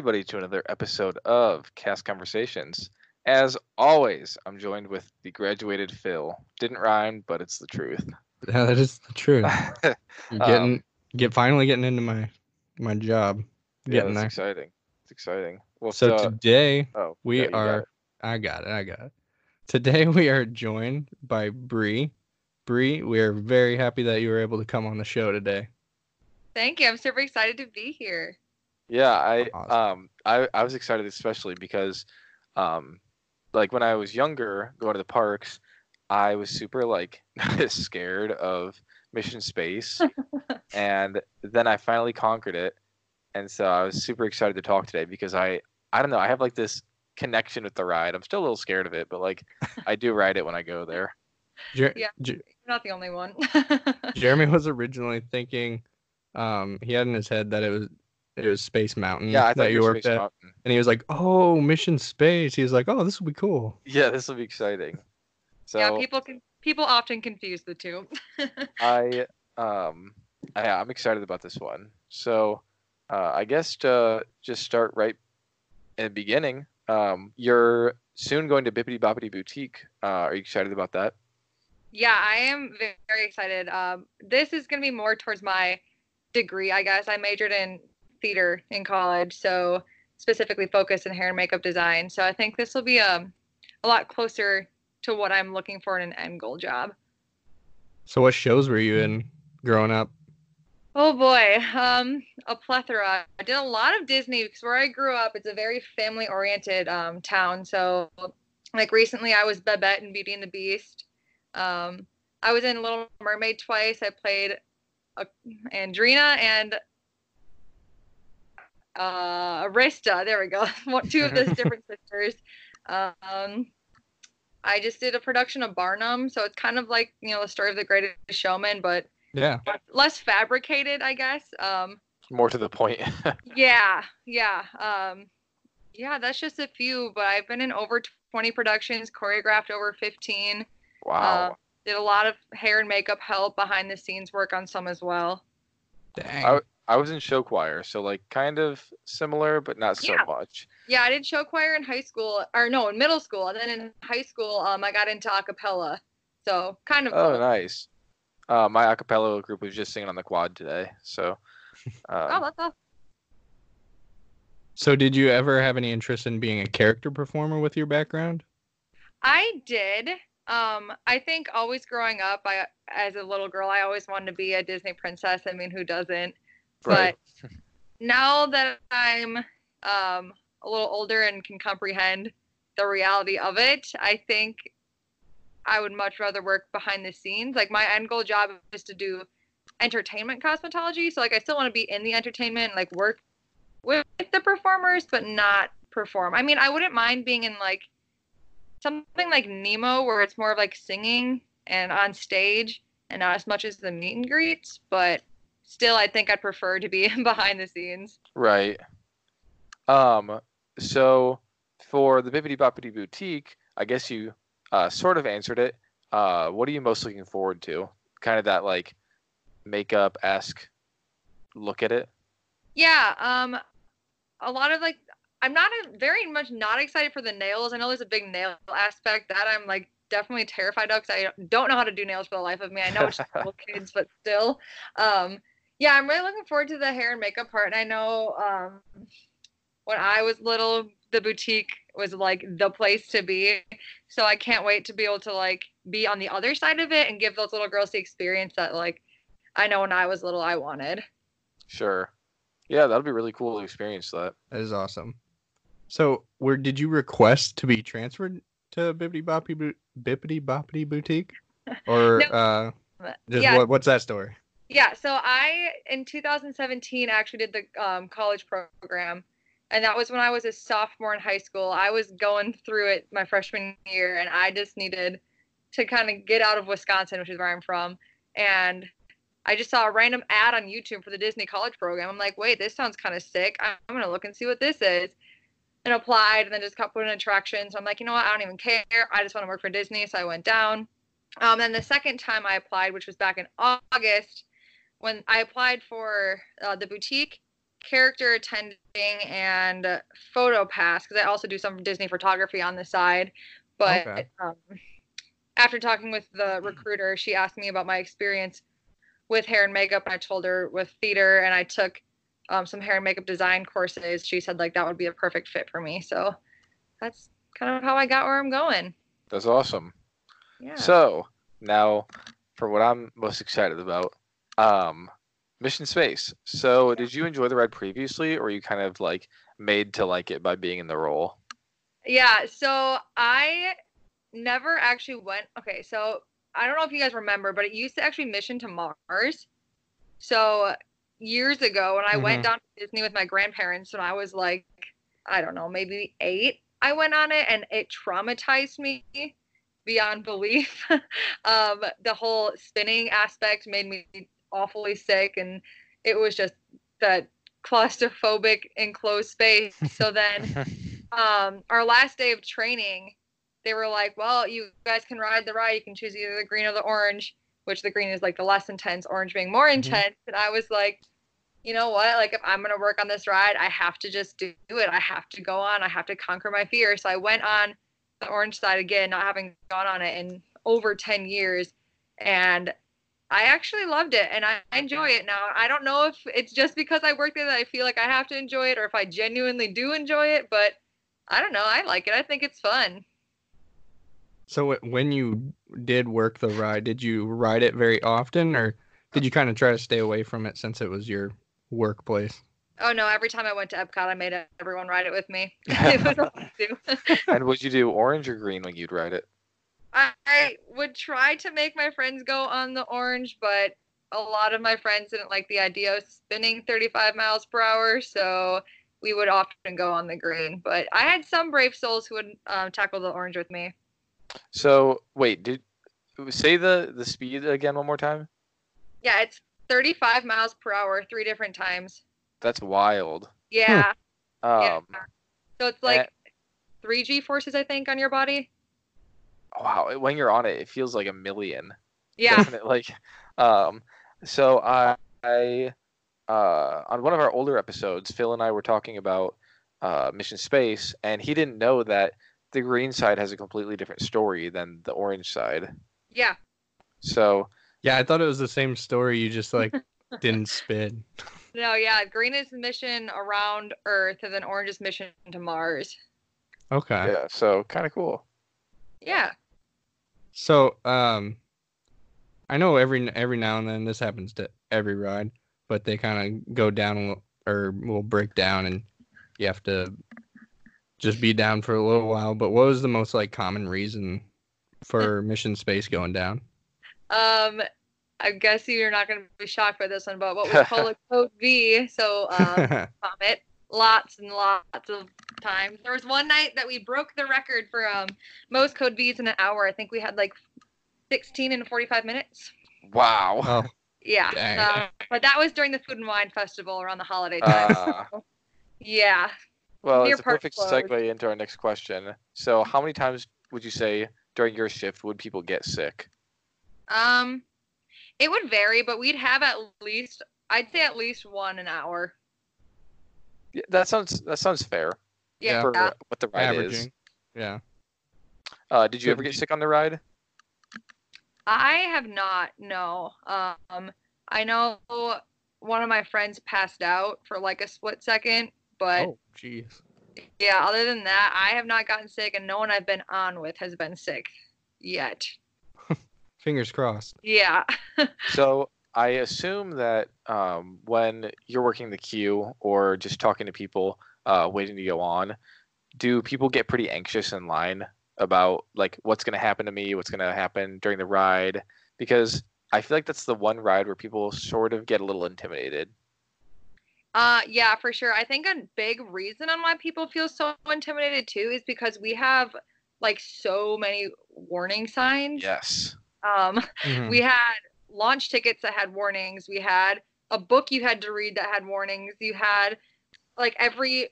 Welcome back, everybody, to another episode of Cast Conversations. As always, I'm joined with the graduated Phil. Didn't rhyme, but it's the truth. Yeah, that is the truth. You're getting get finally getting into my my job. Getting that's there. exciting. It's exciting. Well, So uh, today oh, we yeah, you got are. I got it, I got it. Today we are joined by Bri. Bri, we are very happy that you were able to come on the show today. Thank you. I'm super excited to be here. Yeah, I Awesome. um I I was excited especially because um like when I was younger going to the parks, I was super like scared of mission space and then I finally conquered it. And so I was super excited to talk today because I I don't know, I have like this connection with the ride. I'm still a little scared of it, but like I do ride it when I go there. Jer- Yeah. Jer- You're not the only one. Jeremy was originally thinking um he had in his head that it was it was Space Mountain Yeah, I thought you were worked Space at. Mountain. And he was like, "Oh, Mission Space." He was like, "Oh, this will be cool." Yeah, this will be exciting. So yeah, people can people often confuse the two. I um I, I'm excited about this one. So uh, I guess to just start right in the beginning, um, you're soon going to Bippity Boppity Boutique. Uh, are you excited about that? yeah, I am very excited. Um, this is going to be more towards my degree, I guess. I majored in theater in college, so specifically focused in hair and makeup design. So I think this will be um, a lot closer to what I'm looking for in an end goal job. So what shows were you in growing up? Oh boy, um, a plethora. I did a lot of Disney because where I grew up, it's a very family-oriented um, town. So, like recently, I was Babette in Beauty and the Beast. Um, I was in Little Mermaid twice. I played uh, Andrina and uh, Arista. There we go. One- Two of those different sisters. Um, I just did a production of Barnum, so it's kind of like you know the story of the Greatest Showman, but Yeah. less fabricated, I guess. Um, More to the point. yeah, yeah, um, yeah. That's just a few, but I've been in over 20 productions, choreographed over 15. wow. Uh, did a lot of hair and makeup help, behind the scenes work on some as well. Dang. I, I was in show choir, so like kind of similar, but not so Yeah. much. Yeah, I did show choir in high school, or no, in middle school, and then in high school, um, I got into a cappella. So kind of. Oh, cool. nice. Uh, my acapella group was just singing on the quad today, so. Um, Oh, that's awesome. So did you ever have any interest in being a character performer with your background? I did. Um, I think always growing up, I as a little girl, I always wanted to be a Disney princess. I mean, who doesn't? Right. But now that I'm um, a little older and can comprehend the reality of it, I think I would much rather work behind the scenes. Like my end goal job is to do entertainment cosmetology. So like I still want to be in the entertainment, like work with the performers, but not perform. I mean, I wouldn't mind being in like something like Nemo, where it's more of like singing and on stage, and not as much as the meet and greets. But still, I think I'd prefer to be behind the scenes. Right. Um. So for the Bippity Boppity Boutique, I guess you uh, sort of answered it. Uh, what are you most looking forward to? Kind of that like makeup esque look at it. Yeah, um, a lot of like, I'm not a, very much not excited for the nails. I know there's a big nail aspect that I'm like definitely terrified of because I don't know how to do nails for the life of me. I know it's just little kids, but still, um, yeah, I'm really looking forward to the hair and makeup part. And I know um, when I was little, the boutique was like the place to be. So I can't wait to be able to like be on the other side of it and give those little girls the experience that like I know when I was little I wanted. Sure. Yeah, that'll be really cool to experience that. That is awesome. So, where did you request to be transferred to Bippity Boppity Bippity Boppity Boutique, or No. uh, just yeah, what, what's that story? Yeah, so I in 2017 actually did the um, college program, and that was when I was a sophomore in high school. I was going through it my freshman year, and I just needed to kind of get out of Wisconsin, which is where I'm from, and I just saw a random ad on YouTube for the Disney college program. I'm like, wait, this sounds kind of sick. I'm gonna look and see what this is. And applied, and then just got put in attractions. I'm like, you know what? I don't even care. I just want to work for Disney, so I went down. Um, then the second time I applied, which was back in August, when I applied for uh, the boutique, character attending and photo pass because I also do some Disney photography on the side. But Okay. um, after talking with the recruiter, she asked me about my experience with hair and makeup, and I told her with theater, and I took um, some hair and makeup design courses. She said like that would be a perfect fit for me. So that's kind of how I got where I'm going. That's awesome. Yeah. So now, for what I'm most excited about, um, Mission Space. So, did you enjoy the ride previously, or you kind of like made to like it by being in the role? Yeah, so I never actually went. Okay, so I don't know if you guys remember, but it used to actually mission to Mars. So years ago, when I went down to Disney with my grandparents when I was like, I don't know, maybe eight, I went on it and it traumatized me beyond belief. um, the whole spinning aspect made me awfully sick, and it was just that claustrophobic enclosed space. So then um, our last day of training, they were like, "Well, you guys can ride the ride. You can choose either the green or the orange." Which the green is like the less intense, orange being more intense. And I was like, you know what? Like, if I'm gonna work on this ride, I have to just do it. I have to go on. I have to conquer my fear. So I went on the orange side again, not having gone on it in over ten years, and I actually loved it and I enjoy it now. I don't know if it's just because I work there that I feel like I have to enjoy it or if I genuinely do enjoy it, but I don't know. I like it. I think it's fun. So when you did work the ride, did you ride it very often, or did you kind of try to stay away from it since it was your workplace? Oh no, every time I went to Epcot, I made everyone ride it with me. it was a lot do. and would you do orange or green when you'd ride it? I, I would try to make my friends go on the orange, but a lot of my friends didn't like the idea of spinning 35 miles per hour, so we would often go on the green. But I had some brave souls who would um, tackle the orange with me. So wait, did say the the speed again one more time? Yeah, it's 35 miles per hour, three different times. That's wild. Yeah. yeah. Um, So it's like three G forces, I think, on your body. Wow, when you're on it, it feels like a million. Yeah. Doesn't? Like, um, so I, I, uh, on one of our older episodes, Phil and I were talking about uh, Mission Space, and he didn't know that the green side has a completely different story than the orange side. Yeah. So Yeah, I thought it was the same story. You just like didn't spin. No, yeah. Green is the mission around Earth, and then orange is mission to Mars. Okay. yeah, so kind of cool. Yeah. So, um, I know every every now and then this happens to every ride, but they kind of go down or will break down, and you have to just be down for a little while. But what was the most like common reason for Mission Space going down? Um, I guess you're not going to be shocked by this one, but what we call a code V. So, um, Comet, lots and lots of times. There was one night that we broke the record for um most code V's in an hour. I think we had like 16 in 45 minutes. Wow. oh, Yeah. Dang. uh, but that was during the Food and Wine Festival around the holiday time. Uh, yeah. well, Near it's a perfect closed. segue into our next question. So, how many times would you say during your shift would people get sick? Um, it would vary, but we'd have at least, I'd say at least one an hour. Yeah, that sounds that sounds fair Yeah. for what the ride is. Yeah. Uh, did you ever get sick on the ride? I have not. No. Um, I know one of my friends passed out for like a split second, but Oh, jeez. yeah, other than that, I have not gotten sick, and no one I've been on with has been sick yet. Fingers crossed. Yeah. So I assume that um, when you're working the queue or just talking to people uh, waiting to go on, do people get pretty anxious in line about like what's going to happen to me, what's going to happen during the ride? Because I feel like that's the one ride where people sort of get a little intimidated. Uh, yeah, for sure. I think a big reason on why people feel so intimidated too is because we have like so many warning signs. Yes. Um, Mhm. we had launch tickets that had warnings. We had a book you had to read that had warnings. You had like every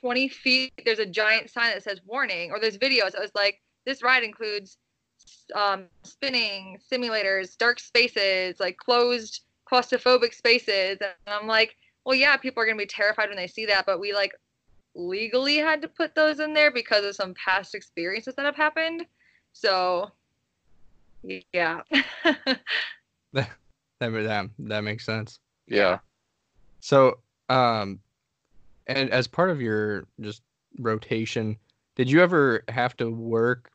20 feet, there's a giant sign that says warning, or there's videos. It was like, this ride includes um, spinning, simulators, dark spaces, like closed claustrophobic spaces. And I'm like, well, yeah, people are gonna be terrified when they see that, but we like legally had to put those in there because of some past experiences that have happened. So, yeah. That that that makes sense. Yeah. So, um, and as part of your just rotation, did you ever have to work,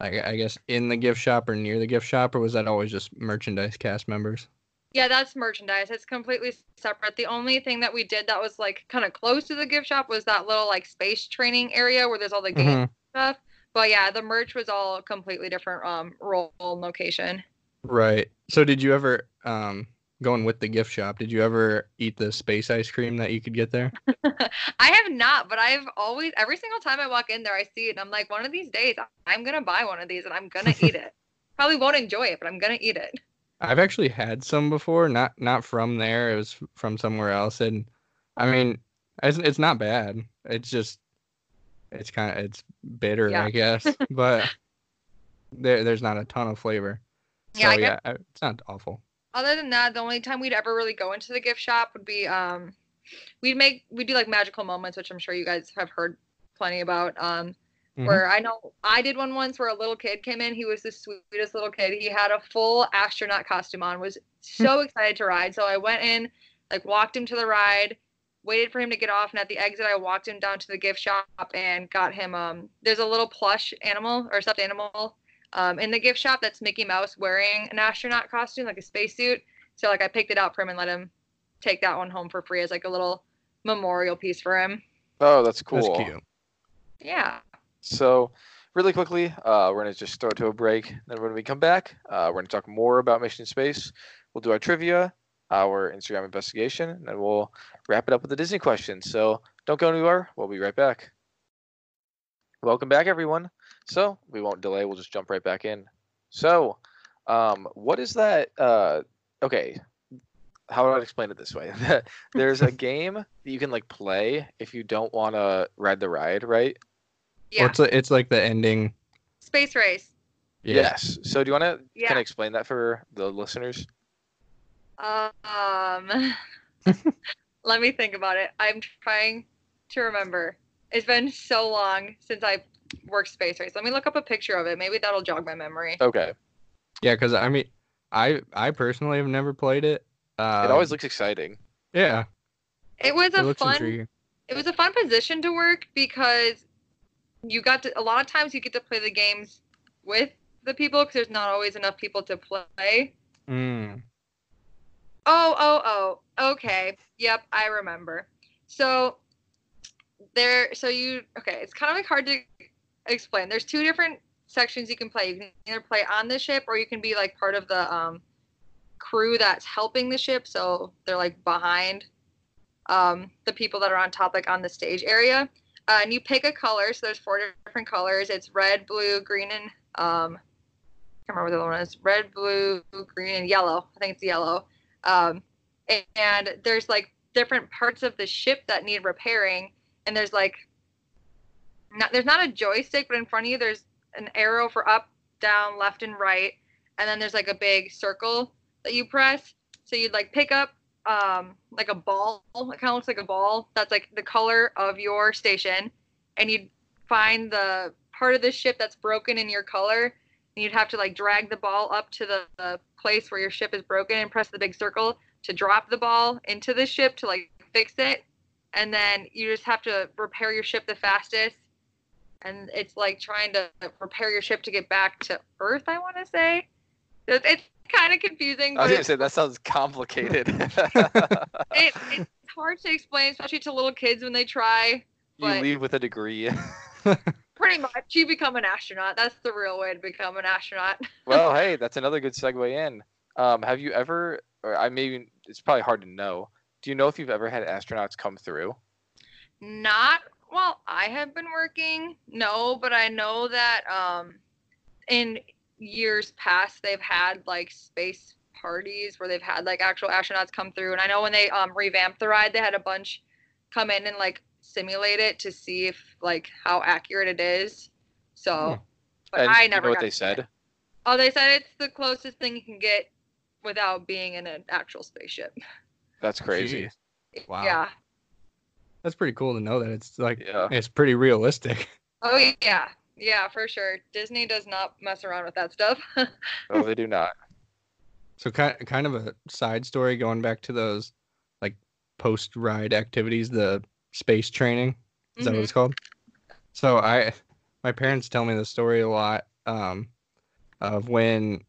like I guess, in the gift shop or near the gift shop, or was that always just merchandise cast members? Yeah, that's merchandise. It's completely separate. The only thing that we did that was like kind of close to the gift shop was that little like space training area where there's all the games Mhm. stuff. But yeah, the merch was all completely different um role and location. Right. So, did you ever, um, going with the gift shop, did you ever eat the space ice cream that you could get there? I have not, but I've always every single time I walk in there, I see it, and I'm like, one of these days, I'm gonna buy one of these, and I'm gonna eat it. Probably won't enjoy it, but I'm gonna eat it. I've actually had some before, not not from there. It was from somewhere else, and I mean, it's it's not bad. It's just it's kind of it's bitter, Yeah. I guess, but there there's not a ton of flavor. So Yeah, yeah, it's not awful. Other than that, the only time we'd ever really go into the gift shop would be um, we'd make we'd do like magical moments, which I'm sure you guys have heard plenty about. Um, Mhm. where I know I did one once where a little kid came in. He was the sweetest little kid. He had a full astronaut costume on. Was so excited to ride. So I went in, like walked him to the ride, waited for him to get off, and at the exit I walked him down to the gift shop and got him um there's a little plush animal or stuffed animal um in the gift shop that's Mickey Mouse wearing an astronaut costume, like a spacesuit. So like I picked it out for him and let him take that one home for free as like a little memorial piece for him. Oh, that's cool. That's cute. Yeah. So, really quickly, uh, we're gonna just throw it to a break. Then when we come back, uh, we're gonna talk more about Mission Space. We'll do our trivia, our Instagram investigation, and then we'll wrap it up with the Disney question. So don't go anywhere. We'll be right back. Welcome back, everyone. So we won't delay. We'll just jump right back in. So, um, what is that? Uh, okay, how do I explain it this way? There's a game that you can like play if you don't want to ride the ride, right? Yeah. Well, it's li- it's like the ending. Space race. Yeah. Yes. So do you want to Yeah. kind of explain that for the listeners? Um, let me think about it. I'm trying to remember. It's been so long since I worked space race. Let me look up a picture of it. Maybe that'll jog my memory. Okay. Yeah, because I mean, I I personally have never played it. Um, it always looks exciting. yeah. It was a looks fun. intriguing. It was a fun position to work because you got to. A lot of times you get to play the games with the people because there's not always enough people to play. Mm. Oh, oh, oh. Okay. Yep, I remember. So there so you okay, it's kind of like hard to explain. There's two different sections you can play. You can either play on the ship or you can be like part of the um crew that's helping the ship, so they're like behind um the people that are on top like on the stage area. Uh, and you pick a color, so there's four different colors. It's red, blue, green, and um I can't remember what the other one is. Red, blue, green, and yellow. I think it's yellow um, and there's like different parts of the ship that need repairing and there's like not there's not a joystick but in front of you there's an arrow for up down left and right. And then there's like a big circle that you press. So you'd like pick up um like a ball. It kind of looks like a ball. That's like the color of your station. And you'd find the part of the ship that's broken in your color. And you'd have to like drag the ball up to the, the place where your ship is broken and press the big circle to drop the ball into the ship to like fix it. And then you just have to repair your ship the fastest and it's like trying to prepare your ship to get back to earth i want to say it's, it's kind of confusing I was gonna say that sounds complicated. it, it's hard to explain especially to little kids when they try you leave with a degree. pretty much you become an astronaut that's the real way to become an astronaut well, hey, that's another good segue in. Um, have you ever, or I maybe it's probably hard to know. Do you know if you've ever had astronauts come through? Not while I have been working, no, but I know that um, in years past they've had like space parties where they've had like actual astronauts come through. And I know when they um, revamped the ride, they had a bunch come in and like simulate it to see if like how accurate it is. So, Hmm. but and I you never know what got they to see it. said. Oh, they said it's the closest thing you can get without being in an actual spaceship. That's crazy. Jeez. Wow. Yeah. That's pretty cool to know that it's like Yeah. it's pretty realistic. Oh yeah. Yeah, for sure. Disney does not mess around with that stuff. No, they do not. So kind kind of a side story going back to those like post ride activities, the space training. Is that what it's called? So I my parents tell me the story a lot um of when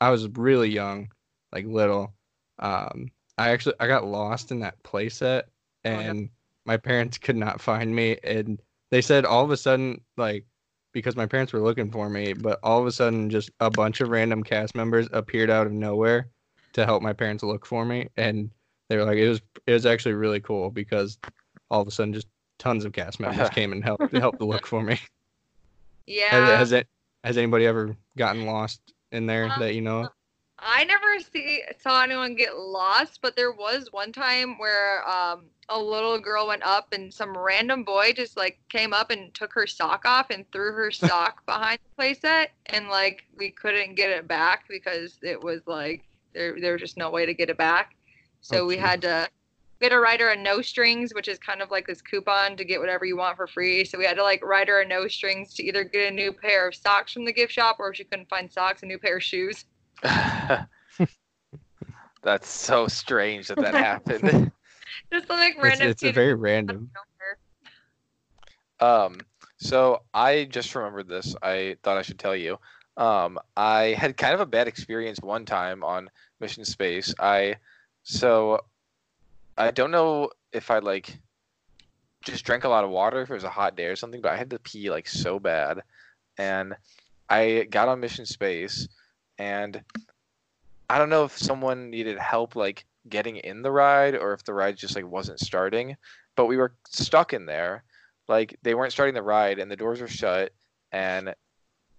I was really young, like little. Um I actually I got lost in that playset no. and my parents could not find me and they said all of a sudden like because my parents were looking for me, but all of a sudden just a bunch of random cast members appeared out of nowhere to help my parents look for me and they were like it was it was actually really cool because all of a sudden just tons of cast members came and helped helped to look for me. Yeah. Has, has it has anybody ever gotten lost in there Um, that you know? I never see saw anyone get lost, but there was one time where um a little girl went up and some random boy just like came up and took her sock off and threw her sock behind the playset and like we couldn't get it back because it was like there there was just no way to get it back. So Oh, we gee. had to we had to write her a no strings, which is kind of like this coupon to get whatever you want for free. So we had to like write her a no strings to either get a new pair of socks from the gift shop or if she couldn't find socks, a new pair of shoes. That's so strange that that happened. Just like It's, random it's a very random. Um, so I just remembered this. I thought I should tell you. Um, I had kind of a bad experience one time on Mission Space. I so I don't know if I like just drank a lot of water if it was a hot day or something, but I had to pee like so bad, and I got on Mission Space, and I don't know if someone needed help like getting in the ride or if the ride just like wasn't starting, but we were stuck in there. Like they weren't starting the ride and the doors were shut and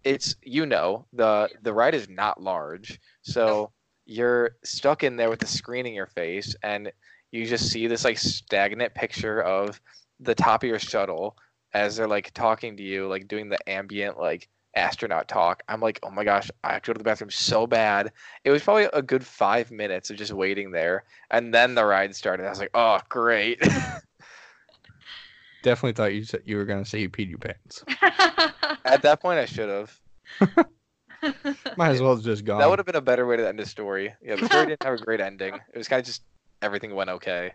it's you know the the ride is not large. So you're stuck in there with the screen in your face and you just see this like stagnant picture of the top of your shuttle as they're like talking to you like doing the ambient like astronaut talk i'm like oh my gosh i have to go to the bathroom so bad it was probably a good five minutes of just waiting there and then the ride started i was like oh great Definitely thought you said you were gonna say you peed your pants. at that point i should have Might as well have just gone. That would have been a better way to end the story. Yeah, the story didn't have a great ending. It was kind of just everything went okay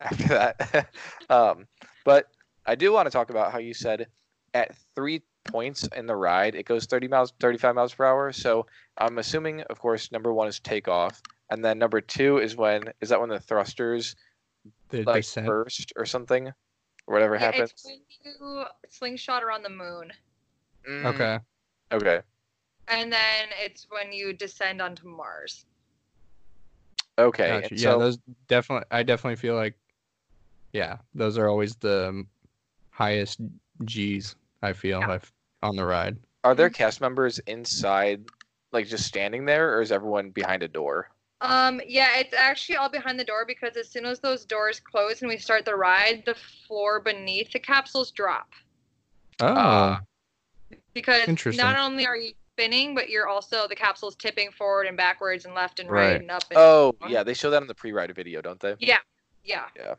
after that. um, but I do want to talk about how you said at three points in the ride, it goes 30 miles, 35 miles per hour. So I'm assuming, of course, number one is takeoff, and then number two is when is that when the thrusters the like descent. burst or something, or whatever Yeah, happens. it's when you slingshot around the moon. Mm, Okay. Okay. And then it's when you descend onto Mars. Okay. Gotcha. Yeah, so- those definitely. I definitely feel like, yeah, those are always the highest G's. I feel Yeah. I've, on the ride. Are there cast members inside, like just standing there, or is everyone behind a door? Um, yeah, it's actually all behind the door because as soon as those doors close and we start the ride, the floor beneath the capsules drop. Oh, Ah. Because Interesting. not only are you spinning, but you're also the capsule's tipping forward and backwards and left and right, Right. and up and Oh, yeah, they show that in the pre-ride video, don't they? yeah, yeah, yeah.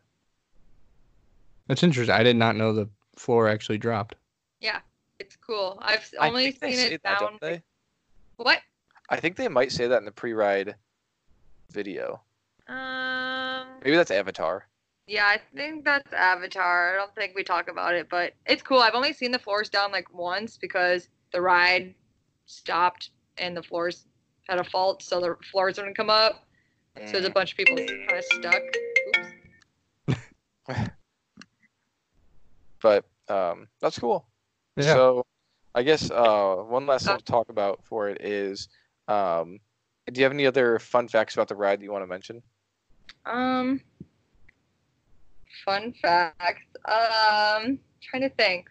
that's interesting. I did not know the floor actually dropped. it's cool. I've only seen it that, down. don't they? What? I think they might say that in the pre-ride video. Um, Maybe that's Avatar. yeah, I think that's Avatar. I don't think we talk about it, but it's cool. I've only seen the floors down like once because the ride stopped and the floors had a fault, so the floors wouldn't come up. So there's a bunch of people kind of stuck. Oops. But um, that's cool. Yeah. So I guess uh, one last thing to talk about for it is, um, do you have any other fun facts about the ride that you want to mention? Um, fun facts. Um, trying to think.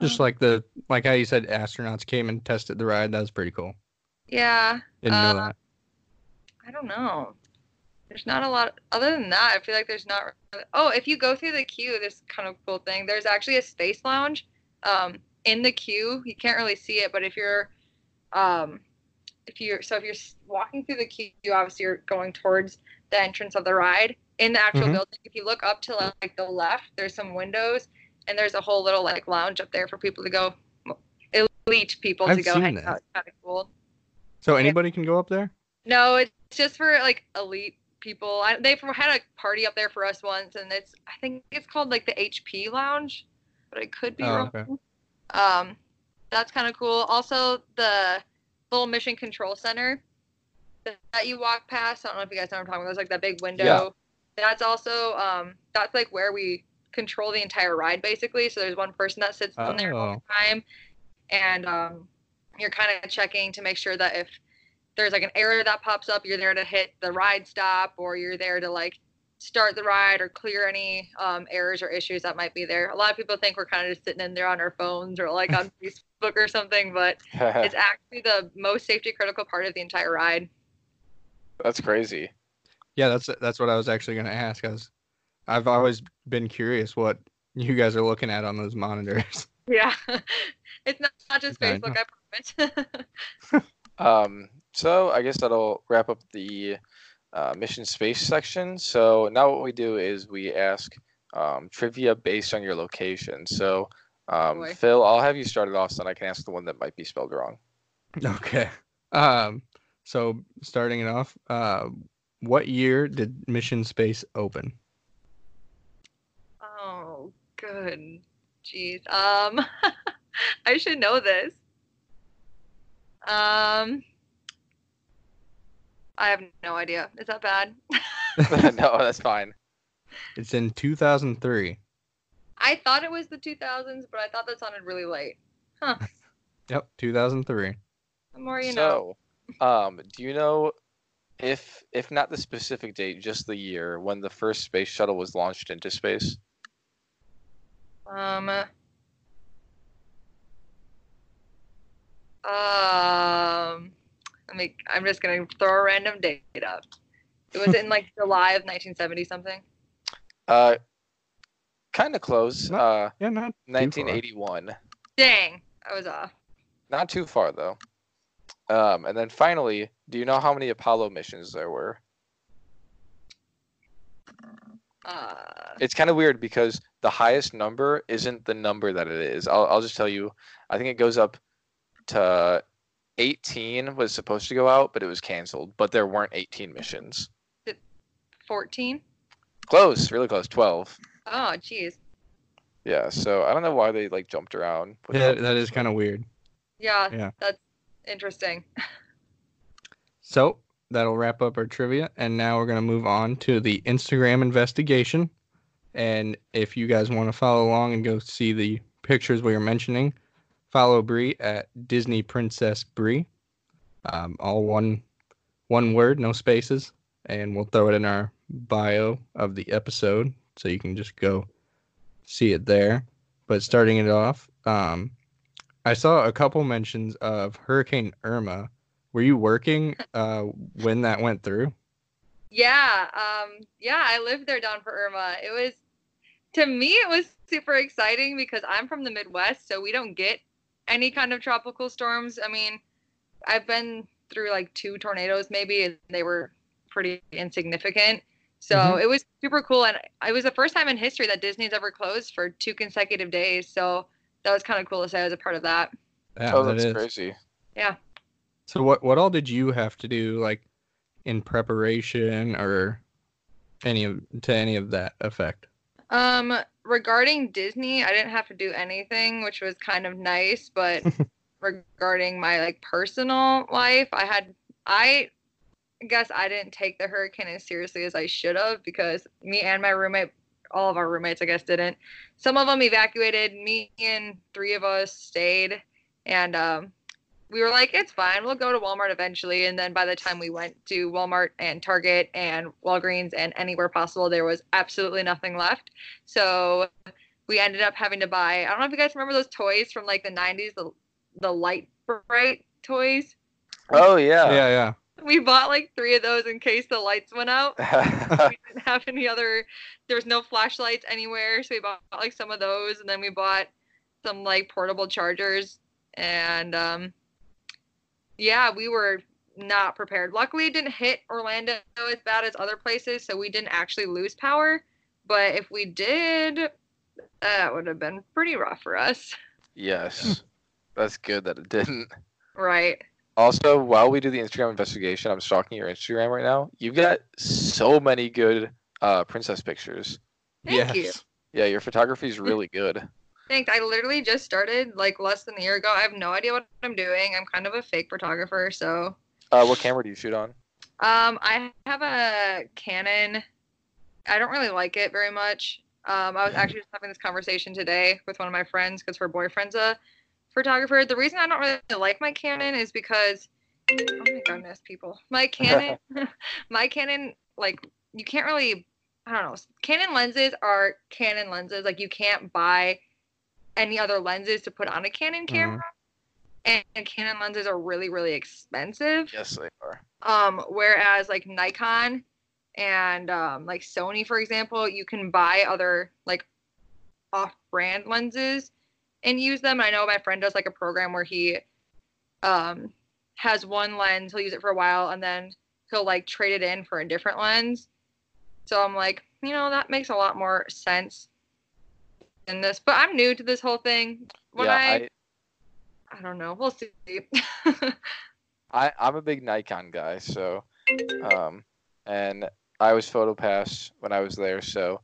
Just like the like how you said astronauts came and tested the ride. That was pretty cool. Yeah, Didn't Uh, know that. I don't know. There's not a lot. Other than that, I feel like there's not. Oh, if you go through the queue, this kind of cool thing. There's actually a space lounge. Um, in the queue, you can't really see it, but if you're, um, if you're so if you're walking through the queue, obviously you're going towards the entrance of the ride. In the actual Mhm. building, if you look up to like the left, there's some windows, and there's a whole little like lounge up there for people to go, elite people to I've go seen hang that. out. Kind of cool. So anybody can go up there? No, it's just for like elite people. I, they've had a party up there for us once, and it's I think it's called like the HP Lounge, but I could be Oh, wrong. okay. Um, that's kind of cool. Also, the little mission control center that, you walk past. I don't know if you guys know what I'm talking about. There's like that big window. Yeah. That's also um, that's like where we control the entire ride basically. So there's one person that sits in there all Oh. the time, and um, you're kind of checking to make sure that if there's like an error that pops up, you're there to hit the ride stop, or you're there to like start the ride or clear any um, errors or issues that might be there. A lot of people think we're kind of just sitting in there on our phones or like on Facebook or something, but it's actually the most safety critical part of the entire ride. That's crazy. Yeah, that's that's what I was actually going to ask. I was, I've always been curious what you guys are looking at on those monitors. Yeah, it's not, not just Okay, I Facebook. I promise. Um, so I guess that'll wrap up the uh, mission space section. So now what we do is we ask um, trivia based on your location. So um, Boy. Phil, I'll have you start it off, so then I can ask the one that might be spelled wrong. Okay. Um. So starting it off, uh, what year did Mission Space open? oh, good. Jeez. Um, I should know this. Um, I have no idea. Is that bad? no, that's fine. It's in 2003. I thought it was the 2000s, but I thought that sounded really late. Huh. yep, 2003. The more you know. so, um, do you know if if not the specific date, just the year when the first space shuttle was launched into space? Um. Um. Let me. I'm just gonna throw a random date up. It was in like July of 1970 something. Uh, kind of close. No. Uh, Yeah, not 1981. Dang, I was off. Not too far though. Um, and then finally, do you know how many Apollo missions there were? Uh, It's kind of weird because the highest number isn't the number that it is. I'll, I'll just tell you. I think it goes up to 18 was supposed to go out, but it was canceled. But there weren't 18 missions. 14. Close, really close. 12. Oh, jeez. Yeah. So I don't know why they like jumped around. Yeah, them. that is kind of weird. Yeah, Yeah. that's interesting. So that'll wrap up our trivia, and now we're gonna move on to the Instagram investigation. And if you guys want to follow along and go see the pictures we were mentioning, follow Bri at Disney Princess Bri. Um, all one one word, no spaces, and we'll throw it in our bio of the episode, so you can just go see it there. But starting it off, um, I saw a couple mentions of Hurricane Irma. Were you working uh, when that went through? Yeah, um, yeah, I lived there down for Irma. It was, to me, it was super exciting because I'm from the Midwest, so we don't get any kind of tropical storms. I mean, I've been through like two tornadoes maybe, and they were pretty insignificant. So Mhm. it was super cool, and it was the first time in history that Disney's ever closed for two consecutive days. So that was kind of cool to say I was a part of that. Yeah, oh, that's is. crazy. So what what all did you have to do like in preparation or any of to any of that effect? Um, regarding Disney, I didn't have to do anything, which was kind of nice. But regarding my like personal life, I had I guess I didn't take the hurricane as seriously as I should have because me and my roommate, all of our roommates, I guess, didn't. Some of them evacuated. Me and three of us stayed, and um, we were like, it's fine. We'll go to Walmart eventually. And then by the time we went to Walmart and Target and Walgreens and anywhere possible, there was absolutely nothing left. So we ended up having to buy. I don't know if you guys remember those toys from like the 90s, the the light bright toys. Oh yeah. yeah, yeah. We bought like three of those in case the lights went out. we didn't have any other. There was no flashlights anywhere, so we bought like some of those, and then we bought some like portable chargers, and um, yeah, we were not prepared. Luckily, it didn't hit Orlando as bad as other places, so we didn't actually lose power. But if we did, that would have been pretty rough for us. Yes. That's good that it didn't. Right. Also, while we do the Instagram investigation, I'm stalking your Instagram right now. You've got so many good uh, princess pictures. Thank you. Yeah, your photography is really good. Thanks. I literally just started like less than a year ago. I have no idea what I'm doing. I'm kind of a fake photographer, so Uh, what camera do you shoot on? Um, I have a Canon. I don't really like it very much. Um, I was actually just having this conversation today with one of my friends because her boyfriend's a photographer. The reason I don't really like my Canon is because, oh my goodness, people, my Canon, my Canon, like you can't really, I don't know. Canon lenses are Canon lenses. Like you can't buy any other lenses to put on a Canon camera. And Canon lenses are really, really expensive. Yes, they are. Um, whereas like Nikon and um, like Sony, for example, you can buy other like off-brand lenses and use them. I know my friend does like a program where he um, has one lens, he'll use it for a while, and then he'll like trade it in for a different lens. So I'm like, you know, that makes a lot more sense in this. But I'm new to this whole thing. When yeah, I, I, I don't know. We'll see. I, I'm a big Nikon guy, so, um, and I was PhotoPass when I was there, so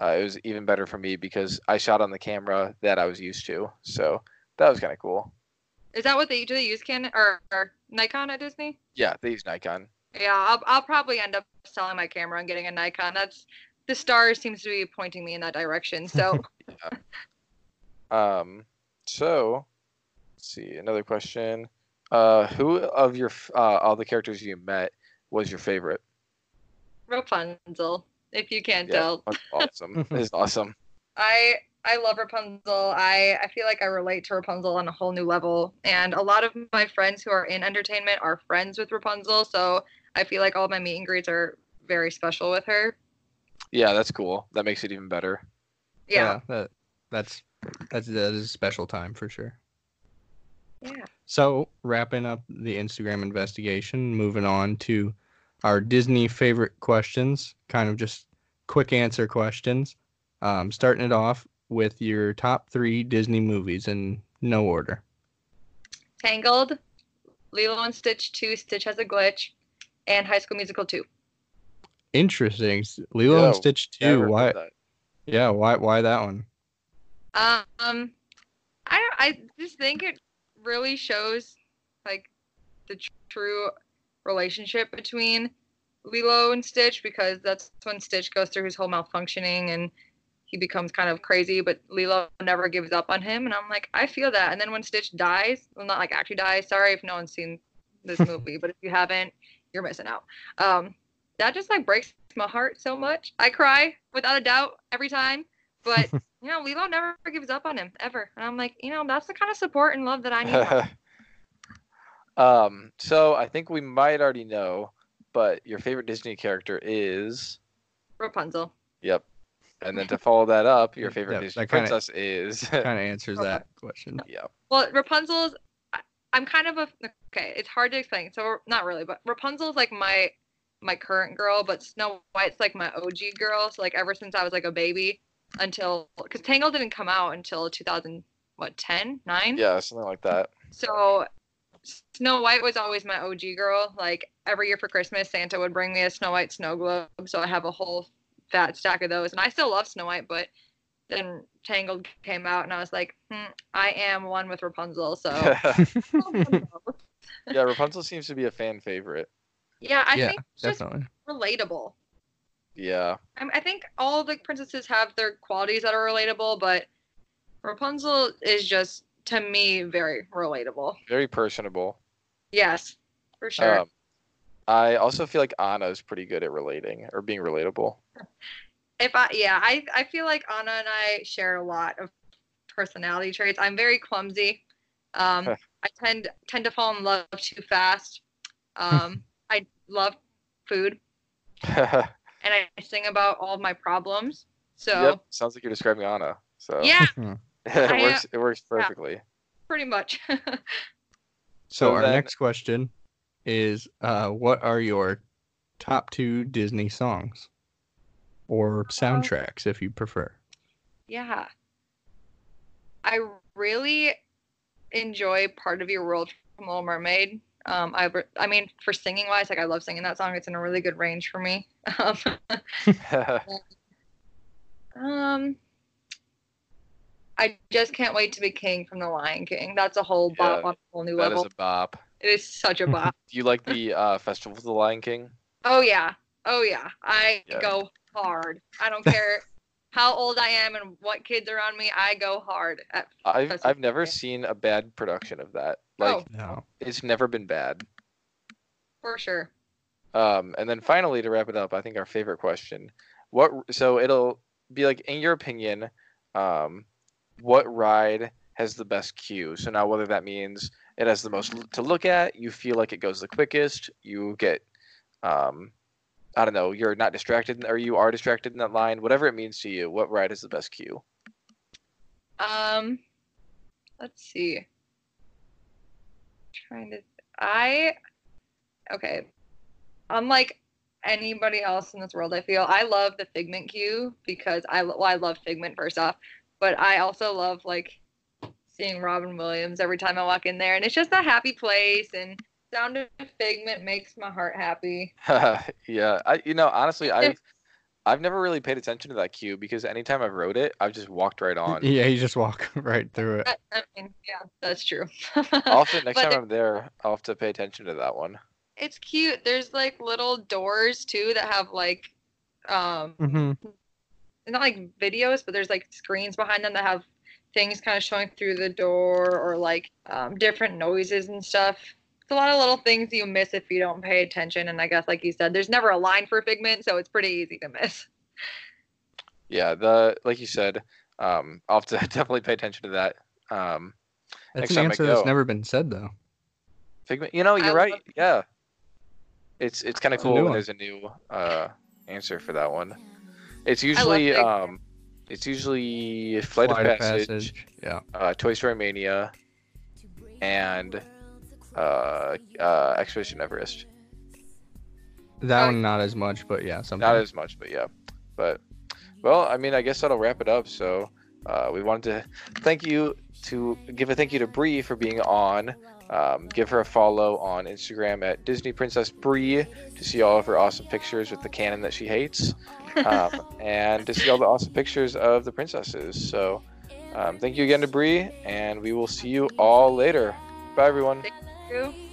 uh, it was even better for me because I shot on the camera that I was used to. So that was kind of cool. Is that what they do? They use Canon or, or Nikon at Disney? Yeah, they use Nikon. Yeah, I'll, I'll probably end up selling my camera and getting a Nikon. That's the stars seems to be pointing me in that direction. So Um, so let's see another question. Uh, who of your uh, all the characters you met was your favorite? Rapunzel, if you can't Yeah, tell. awesome. It's awesome. I I love Rapunzel. I I feel like I relate to Rapunzel on a whole new level. And a lot of my friends who are in entertainment are friends with Rapunzel, so I feel like all my meet and greets are very special with her. Yeah, that's cool. That makes it even better. Yeah. that that's that's that is a special time for sure. Yeah. So wrapping up the Instagram investigation, moving on to our Disney favorite questions, kind of just quick answer questions. Um, starting it off with your top three Disney movies in no order. Tangled, Lilo and Stitch 2, Stitch has a glitch, and High School Musical 2. Interesting. Lilo Yeah, and Stitch Never two. Why? Yeah. Why? Why that one? Um, I I just think it really shows like the tr- true relationship between Lilo and Stitch because that's when Stitch goes through his whole malfunctioning and he becomes kind of crazy, but Lilo never gives up on him, and I'm like, I feel that. And then when Stitch dies, well, not like actually dies. Sorry if no one's seen this movie, but if you haven't, you're missing out. Um, that just like breaks my heart so much. I cry without a doubt every time, but you know, Lilo never gives up on him ever. And I'm like, you know, that's the kind of support and love that I need. um, so I think we might already know, but your favorite Disney character is Rapunzel. yep. And then to follow that up, your favorite That- Disney kinda- princess is Kind of answers that question. Yeah. Well, Rapunzel's, I- I'm kind of a, okay, it's hard to explain. So, not really, but Rapunzel's like my, my current girl, but Snow White's like my OG girl. So, like, ever since I was like a baby until, because Tangled didn't come out until 2000, what, 10, 9? Yeah, something like that. So Snow White was always my OG girl. Like every year for Christmas, Santa would bring me a Snow White snow globe. So I have a whole fat stack of those. And I still love Snow White, but then Tangled came out and I was like, hmm, I am one with Rapunzel. So yeah, Rapunzel seems to be a fan favorite. Yeah, I yeah, think it's just definitely. relatable. Yeah. I, mean, I think all the princesses have their qualities that are relatable, but Rapunzel is just to me very relatable. Very personable. Yes, for sure. Um, I also feel like Anna is pretty good at relating or being relatable. if I yeah, I I feel like Anna and I share a lot of personality traits. I'm very clumsy. Um, I tend tend to fall in love too fast. Um, I love food and I sing about all my problems. So Sounds like you're describing Anna. So yeah, it I, uh, works. It works perfectly. pretty much. So So our then- next question is uh, what are your top two Disney songs or soundtracks, if you prefer? Yeah. I really enjoy Part of Your World from Little Mermaid. Um, I, I mean, for singing wise, like I love singing that song. It's in a really good range for me. Um, um, I just can't wait to be king from The Lion King. That's a whole bop Yeah, on a whole new that level. is a bop. It is such a bop. Do you like the uh, Festival of the Lion King? oh yeah, oh yeah. I Yeah. go hard. I don't care how old I am and what kids are on me. I go hard. At, I've That's I've never okay. seen a bad production of that. Like oh, No. it's never been bad. for sure. Um, and then finally, to wrap it up, I think our favorite question: What? So it'll be like, in your opinion, um, what ride has the best queue? So now, whether that means it has the most to look at, you feel like it goes the quickest, you get, um, I don't know, you're not distracted, or you are distracted in that line. Whatever it means to you, what ride is the best queue? Um, let's see. Trying to, I, okay. Unlike anybody else in this world, I feel I love the Figment queue because I, well, I love Figment first off, but I also love like seeing Robin Williams every time I walk in there, and it's just a happy place, and sound of Figment makes my heart happy. yeah, I you know honestly, I've I've never really paid attention to that queue because anytime I've rode it, I've just walked right on. Yeah, you just walk right through it. I, I mean, yeah, that's true. Also, next But time the- I'm there, I'll have to pay attention to that one. it's cute. There's like little doors too that have like um hmm not like videos, but there's like screens behind them that have things kind of showing through the door or like um, different noises and stuff. It's a lot of little things you miss if you don't pay attention. And I guess, like you said, there's never a line for Figment, so it's pretty easy to miss. Yeah, the like you said, um, I'll have to definitely pay attention to that. Um, That's an answer that's never been said though. Figment, you know, you're right. love- Yeah, it's it's kind of It's a cool when there's a new uh, answer for that one. It's usually um, it's usually Flight, of Passage, Yeah. Uh, Toy Story Mania, and uh, uh, Expedition Everest. That one not as much, but yeah, something. Not as much, but yeah. But well, I mean, I guess that'll wrap it up. So uh, we wanted to thank you to give a thank you to Bri for being on. Um, give her a follow on Instagram at Disney Princess Bri to see all of her awesome pictures with the cannon that she hates, um, and to see all the awesome pictures of the princesses. So um, thank you again to Bri, and we will see you all later. Bye, everyone. You?